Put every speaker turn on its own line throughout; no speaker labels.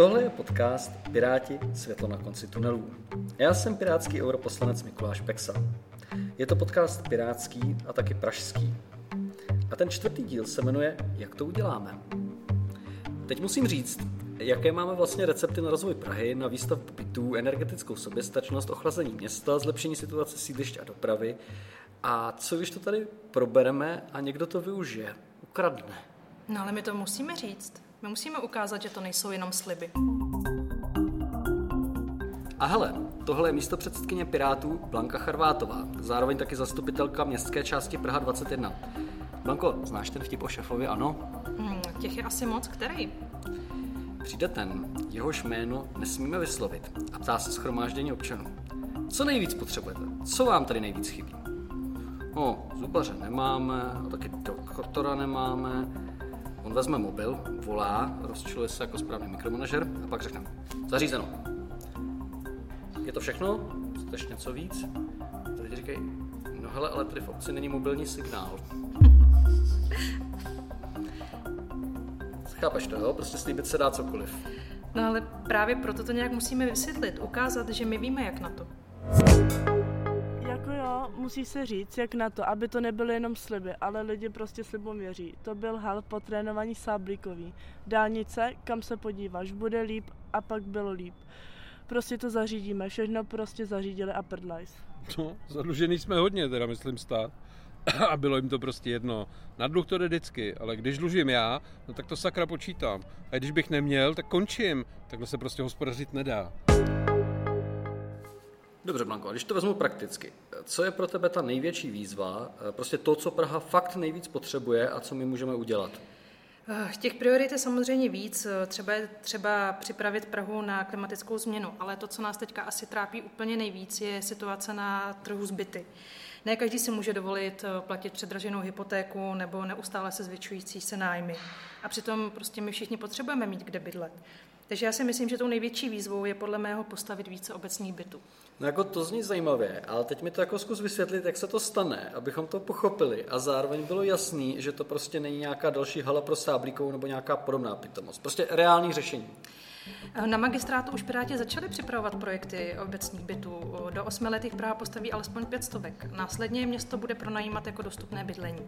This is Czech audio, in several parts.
Tohle je podcast Piráti světlo na konci tunelů. Já jsem pirátský europoslanec Mikuláš Peksa. Je to podcast pirátský a taky pražský. A ten čtvrtý díl se jmenuje Jak to uděláme. Teď musím říct, jaké máme vlastně recepty na rozvoj Prahy, na výstavbu bytů, energetickou soběstačnost, ochlazení města, zlepšení situace sídlišť a dopravy. A co když to tady probereme a někdo to využije, ukradne?
No ale my to musíme říct. My musíme ukázat, že to nejsou jenom sliby.
A hele, tohle je místo předsedkyně Pirátů Blanka Charvátová, zároveň taky zastupitelka městské části Praha 21. Blanko, znáš ten vtip o šefovi, ano?
Hmm, těch je asi moc, který?
Přijde ten, jehož jméno nesmíme vyslovit a ptá se schromáždění občanů. Co nejvíc potřebujete? Co vám tady nejvíc chybí? No, zubaře nemáme, a taky doktora nemáme. On vezme mobil, volá, rozčiluje se jako správný mikromanažer a pak řekne, zařízeno. Je to všechno? Chceš něco víc? To lidi říkají, no hele, ale tady v obci není mobilní signál. Chápeš to, jo? Prostě slíbit se dá cokoliv.
No ale právě proto to nějak musíme vysvětlit, ukázat, že my víme, jak na to.
Musí se říct, jak na to, aby to nebyly jenom sliby, ale lidi prostě slibům věří. To byl hal po trénování Sáblíkový. Dálnice, kam se podíváš, bude líp a pak bylo líp. Prostě to zařídíme, všechno prostě zařídili a prdlajs.
No, zadlužený jsme hodně, teda myslím stát. A bylo jim to prostě jedno. Na dluh to jde vždycky, ale když dlužím já, no tak to sakra počítám. A když bych neměl, tak končím. Takhle se prostě hospodařit nedá.
Dobře, Blanko, a když to vezmu prakticky, co je pro tebe ta největší výzva, eh, prostě to, co Praha fakt nejvíc potřebuje a co my můžeme udělat?
Eh, Těch priorit je samozřejmě víc. Třeba je třeba připravit Prahu na klimatickou změnu, ale to, co nás teďka asi trápí úplně nejvíc, je situace na trhu s byty. Ne každý si může dovolit eh, platit předraženou hypotéku nebo neustále se zvětšující se nájmy. A přitom prostě my všichni potřebujeme mít kde bydlet. Takže já si myslím, že tou největší výzvou je podle mého postavit více obecních bytů.
No jako to zní zajímavě, ale teď mi to jako zkus vysvětlit, jak se to stane, abychom to pochopili a zároveň bylo jasný, že to prostě není nějaká další hala pro sáblíkovou nebo nějaká podobná pitomost. Prostě reální řešení.
Na magistrátu už Piráti začali připravovat projekty obecních bytů. Do osmi let jich Praha postaví alespoň pět stovek. Následně město bude pronajímat jako dostupné bydlení.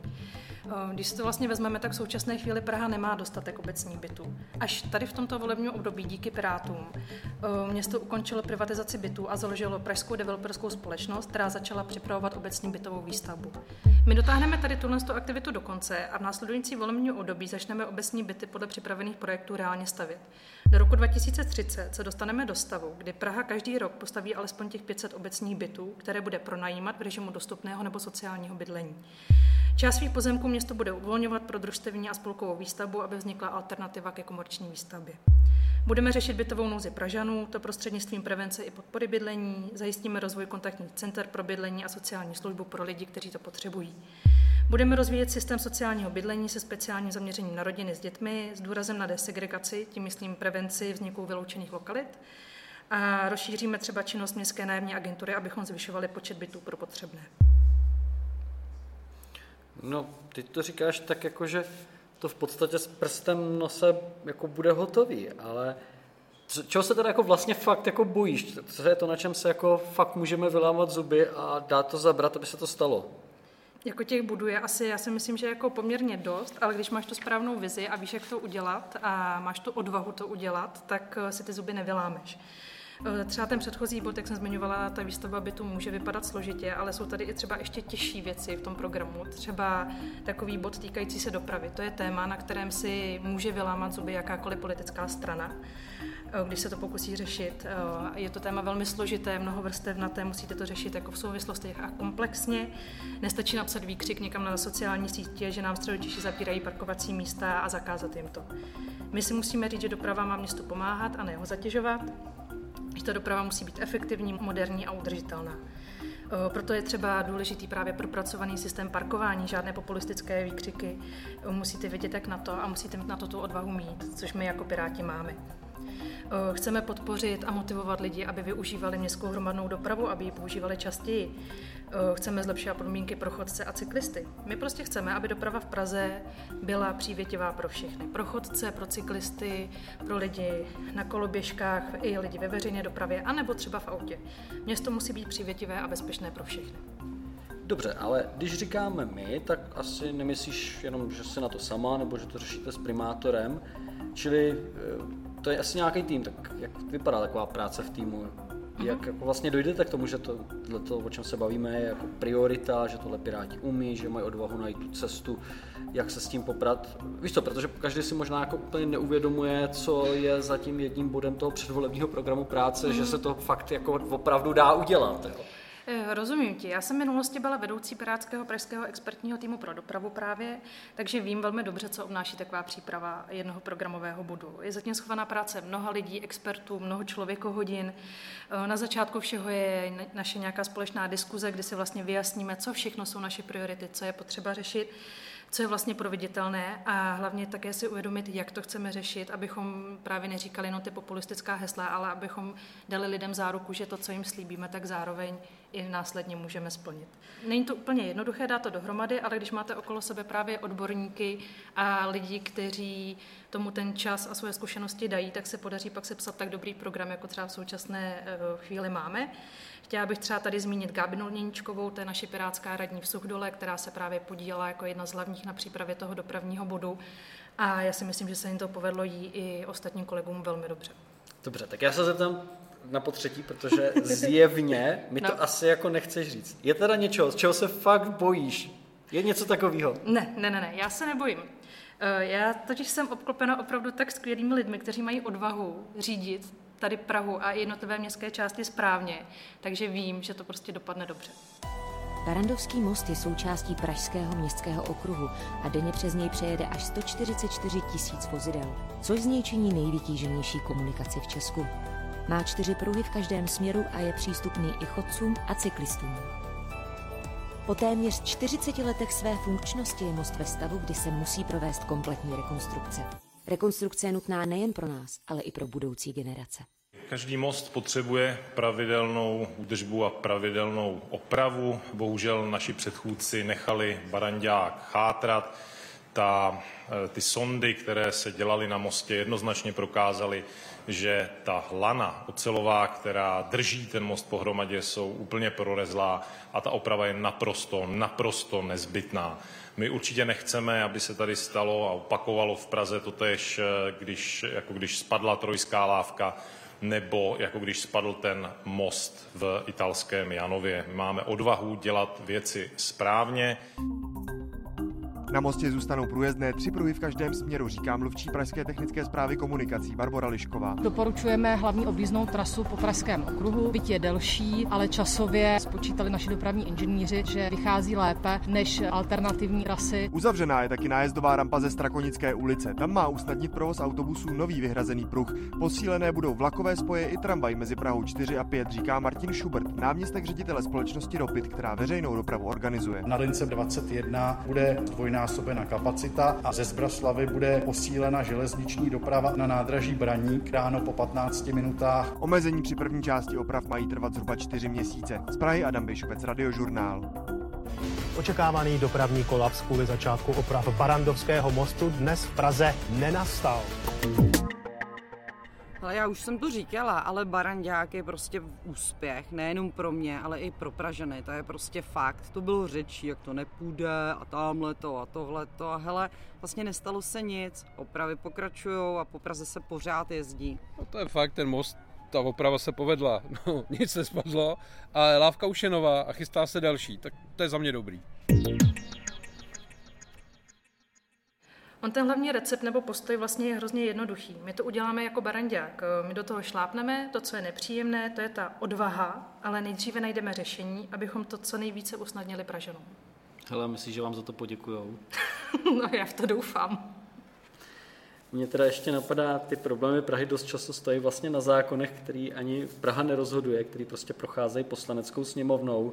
Když si to vlastně vezmeme, tak v současné chvíli Praha nemá dostatek obecních bytů. Až tady v tomto volebním období díky Pirátům město ukončilo privatizaci bytů a založilo Pražskou developerskou společnost, která začala připravovat obecní bytovou výstavbu. My dotáhneme tady tuhle aktivitu do konce a v následující volebním období začneme obecní byty podle připravených projektů reálně stavět. Do roku 2030 se dostaneme do stavu, kdy Praha každý rok postaví alespoň těch 500 obecních bytů, které bude pronajímat v režimu dostupného nebo sociálního bydlení. Část svých pozemků město bude uvolňovat pro družstevní a spolkovou výstavbu, aby vznikla alternativa ke komerční výstavbě. Budeme řešit bytovou nouzi Pražanů, to prostřednictvím prevence i podpory bydlení, zajistíme rozvoj kontaktních center pro bydlení a sociální službu pro lidi, kteří to potřebují. Budeme rozvíjet systém sociálního bydlení se speciálním zaměřením na rodiny s dětmi, s důrazem na desegregaci, tím myslím prevenci vzniku vyloučených lokalit. A rozšíříme třeba činnost městské nájemní agentury, abychom zvyšovali počet bytů pro potřebné.
No, teď to říkáš tak jako, že to v podstatě s prstem nose jako bude hotový, ale co- čeho se teda jako vlastně fakt jako bojíš? Co je to, na čem se jako fakt můžeme vylámat zuby a dát to zabrat, aby se to stalo?
Jako těch budů je asi, já si myslím, že jako poměrně dost, ale když máš tu správnou vizi a víš, jak to udělat a máš tu odvahu to udělat, tak eh, si ty zuby nevylámeš. Eh, Třeba ten předchozí bod, jak jsem zmiňovala, ta výstavba bytu může vypadat složitě, ale jsou tady i třeba ještě těžší věci v tom programu. Třeba takový bod týkající se dopravy. To je téma, na kterém si může vylámat zuby jakákoliv politická strana, eh, když se to pokusí řešit. Eh, Je to téma velmi složité, mnohovrstevnaté, musíte to řešit jako v souvislostech a komplexně. Nestačí napsat výkřik někam na sociální sítě, že nám středotěši zapírají parkovací místa a zakázat jim to. My si musíme říct, že doprava má městu pomáhat a ne ho zatěžovat že ta doprava musí být efektivní, moderní a udržitelná. Eh, Proto je třeba důležitý právě propracovaný systém parkování, žádné populistické výkřiky. Eh, Musíte vědět, jak na to a musíte mít na to tu odvahu mít, což my jako Piráti máme. Chceme podpořit a motivovat lidi, aby využívali městskou hromadnou dopravu, aby ji používali častěji. Chceme zlepšovat podmínky pro chodce a cyklisty. My prostě chceme, aby doprava v Praze byla přívětivá pro všechny. Pro chodce, pro cyklisty, pro lidi na koloběžkách, i lidi ve veřejné dopravě, anebo třeba v autě. Město musí být přívětivé a bezpečné pro všechny.
Dobře, ale když říkáme my, tak asi nemyslíš jenom, že jsi na to sama, nebo že to řešíte s primátorem, čili eh, to je asi nějaký tým, tak jak vypadá taková práce v týmu? Mhm. Jak jako vlastně dojdete k tomu, že to, to, o čem se bavíme, je jako priorita, že tohle Piráti umí, že mají odvahu najít tu cestu, jak se s tím poprat? Víš co, protože každý si možná jako úplně neuvědomuje, co je za tím jedním bodem toho předvolebního programu práce, mm. že se to fakt jako opravdu dá udělat. Jako.
Eh, rozumím ti. Já jsem v minulosti byla vedoucí Pirátského pražského expertního týmu pro dopravu právě, takže vím velmi dobře, co obnáší taková příprava jednoho programového bodu. Je zatím schovaná práce mnoha lidí, expertů, mnoho člověkohodin. Eh, na začátku všeho je naše nějaká společná diskuze, kdy si vlastně vyjasníme, co všechno jsou naše priority, co je potřeba řešit co je vlastně proveditelné a hlavně také si uvědomit, jak to chceme řešit, abychom právě neříkali jenom ty populistická hesla, ale abychom dali lidem záruku, že to, co jim slíbíme, tak zároveň i následně můžeme splnit. Není to úplně jednoduché dát to dohromady, ale když máte okolo sebe právě odborníky a lidi, kteří tomu ten čas a svoje zkušenosti dají, tak se podaří pak sepsat tak dobrý program, jako třeba v současné eh, chvíli máme. Chtěla bych třeba tady zmínit Gábinu Lněničkovou, to je naše pirátská radní v Suchdole, která se právě podílela jako jedna z hlavních na přípravě toho dopravního bodu. A já si myslím, že se jim to povedlo jí i ostatním kolegům velmi dobře.
Dobře, tak já se zeptám na potřetí, protože zjevně mi to no. asi jako nechceš říct. Je teda něčeho, z čeho se fakt bojíš? Je něco takového?
Ne, ne, ne, ne, já se nebojím. Eh, já totiž jsem obklopena opravdu tak skvělými lidmi, kteří mají odvahu řídit tady Prahu a jednotlivé městské části správně, takže vím, že to prostě dopadne dobře.
Barandovský most je součástí Pražského městského okruhu a denně přes něj přejede až 144 tisíc vozidel, což z něj činí nejvytíženější komunikaci v Česku. Má čtyři pruhy v každém směru a je přístupný i chodcům a cyklistům. Po téměř 40 letech své funkčnosti je most ve stavu, kdy se musí provést kompletní rekonstrukce. Rekonstrukce je nutná nejen pro nás, ale i pro budoucí generace.
Každý most potřebuje pravidelnou údržbu a pravidelnou opravu. Bohužel naši předchůdci nechali Barandák chátrat. Ta, eh, ty sondy, které se dělaly na mostě, jednoznačně prokázaly, že ta lana ocelová, která drží ten most pohromadě, jsou úplně prorezlá a ta oprava je naprosto, naprosto nezbytná. My určitě nechceme, aby se tady stalo a opakovalo v Praze totež, eh, když, jako když spadla trojská lávka, nebo jako když spadl ten most v italském Janově. Máme odvahu dělat věci správně.
Na mostě zůstanou průjezdné tři pruhy v každém směru, říká mluvčí Pražské technické zprávy komunikací Barbara Lišková.
Doporučujeme hlavní objízdnou trasu po Pražském okruhu, byť je delší, ale časově spočítali naši dopravní inženýři, že vychází lépe než alternativní trasy.
Uzavřená je taky nájezdová rampa ze Strakonické ulice. Tam má usnadnit provoz autobusů nový vyhrazený pruh. Posílené budou vlakové spoje i tramvaj mezi Prahou 4 a 5, říká Martin Schubert, náměstek ředitele společnosti Ropit, která veřejnou dopravu organizuje.
Na lince 21 bude dvojná zdvojnásobena kapacita a ze Zbraslavy bude posílena železniční doprava na nádraží Braník ráno po 15 minutách.
Omezení při první části oprav mají trvat zhruba 4 měsíce. Z Prahy Adam Bišovec, Radiožurnál.
Očekávaný dopravní kolaps kvůli začátku oprav Barandovského mostu dnes v Praze nenastal.
Ale já už jsem to říkala, ale Barandák je prostě úspěch, nejenom pro mě, ale i pro Pražany, to je prostě fakt. To bylo řečí, jak to nepůjde a tamhle to a tohle to a hele, vlastně nestalo se nic, opravy pokračují a po Praze se pořád jezdí.
No to je fakt, ten most ta oprava se povedla, no nic nespadlo, ale lávka už je nová a chystá se další, tak to je za mě dobrý.
On ten hlavní recept nebo postoj vlastně je hrozně jednoduchý. My to uděláme jako barandák. My do toho šlápneme, to, co je nepříjemné, to je ta odvaha, ale nejdříve najdeme řešení, abychom to co nejvíce usnadnili Pražanům.
Hele, myslíš, že vám za to poděkujou?
no, já v to doufám.
Mně teda ještě napadá, ty problémy Prahy dost často stojí vlastně na zákonech, který ani Praha nerozhoduje, který prostě procházejí poslaneckou sněmovnou.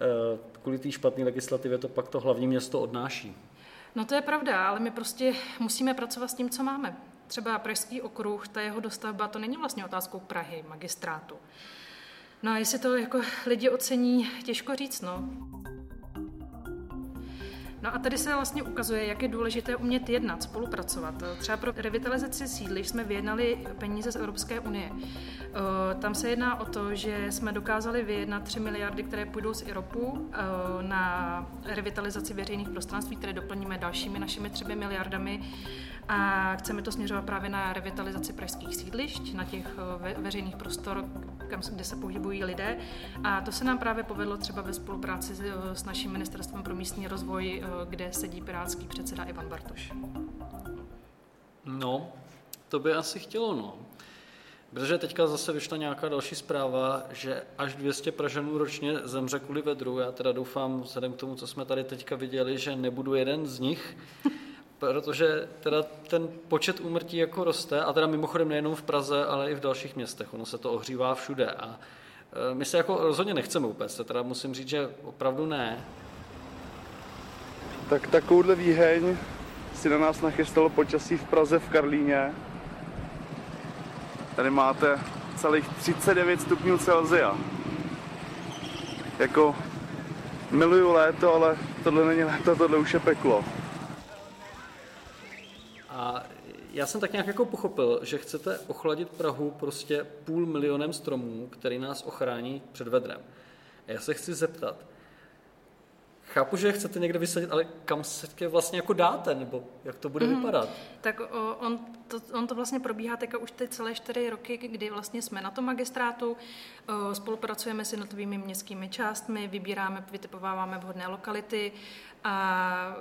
Eh, kvůli té špatné legislativě to pak to hlavní město odnáší.
No to je pravda, ale my prostě musíme pracovat s tím, co máme. třeba Pražský okruh, ta jeho dostavba, to není vlastně otázkou Prahy, magistrátu. No a jestli to jako lidi ocení, těžko říct, no. No a tady se vlastně ukazuje, jak je důležité umět jednat, spolupracovat. Třeba pro revitalizaci sídliš jsme vyjednali peníze z Evropské unie. Tam se jedná o to, že jsme dokázali vyjednat 3 miliardy, které půjdou z IROPu na revitalizaci veřejných prostranství, které doplníme dalšími našimi 3 miliardami a chceme to směřovat právě na revitalizaci pražských sídlišť, na těch ve, veřejných prostor, kam, kde se pohybují lidé. A to se nám právě povedlo třeba ve spolupráci s, s naším ministerstvem pro místní rozvoj, kde sedí pirátský předseda Ivan Bartoš.
No, to by asi chtělo, no. Protože teďka zase vyšla nějaká další zpráva, že až 200 Pražanů ročně zemře kvůli vedru. Já teda doufám, vzhledem k tomu, co jsme tady teďka viděli, že nebudu jeden z nich, protože teda ten počet úmrtí jako roste, a teda mimochodem nejenom v Praze, ale i v dalších městech. Ono se to ohřívá všude a e, my se jako rozhodně nechceme upéct, teda musím říct, že opravdu ne.
Tak takovouhle výheň si na nás nachystalo počasí v Praze v Karlíně. Tady máte celých 39 stupňů Celzia. Jako miluju léto, ale tohle není léto, tohle už je peklo.
A já jsem tak nějak jako pochopil, že chcete ochladit Prahu prostě půl milionem stromů, který nás ochrání před vedrem. A já se chci zeptat, Chápu, že chcete někde vysadit, ale kam se tě vlastně jako dáte, nebo jak to bude mm. vypadat?
Tak o, on, to, on to vlastně probíhá teďka už ty celé čtyři roky, kdy vlastně jsme na tom magistrátu, o, spolupracujeme s jednotlivými městskými částmi, vybíráme, vytipováváme vhodné lokality a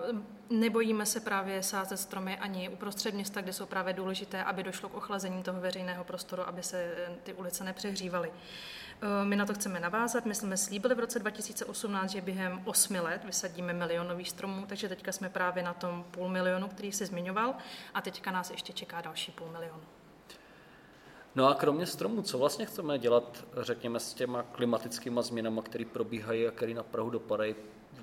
nebojíme se právě sázet stromy ani uprostřed města, kde jsou právě důležité, aby došlo k ochlazení toho veřejného prostoru, aby se eh, ty ulice nepřehřívaly. Eh, my na to chceme navázat. My jsme slíbili v roce 2018, že během 8 let vysadíme milion nových stromů, takže teďka jsme právě na tom půl milionu, který jsi zmiňoval, a teďka nás ještě čeká další půl milionu.
No a kromě stromů, co vlastně chceme dělat, řekněme, s těma klimatickými změnami, které probíhají a které na Prahu dopadají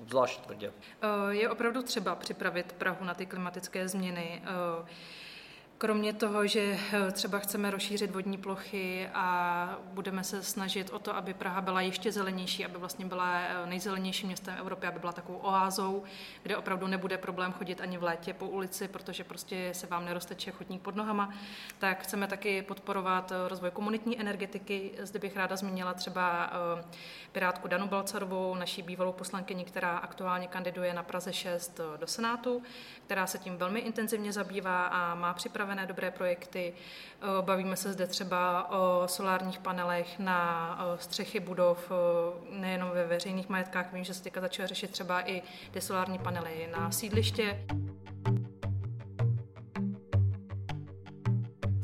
zvlášť tvrdě?
Eh, je opravdu třeba připravit Prahu na ty klimatické změny. Kromě toho, že eh, třeba chceme rozšířit vodní plochy a budeme se snažit o to, aby Praha byla ještě zelenější, aby vlastně byla eh, nejzelenějším městem Evropy, aby byla takovou oázou, kde opravdu nebude problém chodit ani v létě po ulici, protože prostě se vám nerosteče chodník pod nohama, tak chceme taky podporovat eh, rozvoj komunitní energetiky. Zde bych ráda zmínila třeba Pirátku Danu Balcarovou, naší bývalou poslankyni, která aktuálně kandiduje na Praze 6 do Senátu, která se tím velmi intenzivně zabývá a má připravené dobré projekty. Bavíme se zde třeba o solárních panelech na střechy budov, nejenom ve veřejných majetkách. Vím, že se teďka začala řešit třeba i ty solární panely na sídliště.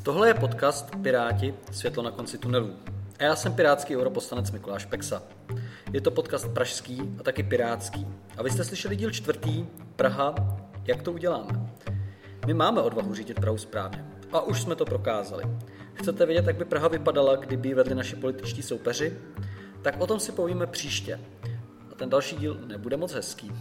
Tohle je podcast Piráti, světlo na konci tunelů. A já jsem pirátský europoslanec Mikuláš Peksa. Je to podcast pražský a taky pirátský. A vy jste slyšeli díl čtvrtý, Praha, jak to uděláme. My máme odvahu řídit Prahu správně. A už jsme to prokázali. Chcete vědět, jak by Praha vypadala, kdyby vedli naši političtí soupeři? Tak o tom si povíme příště. A ten další díl nebude moc hezký.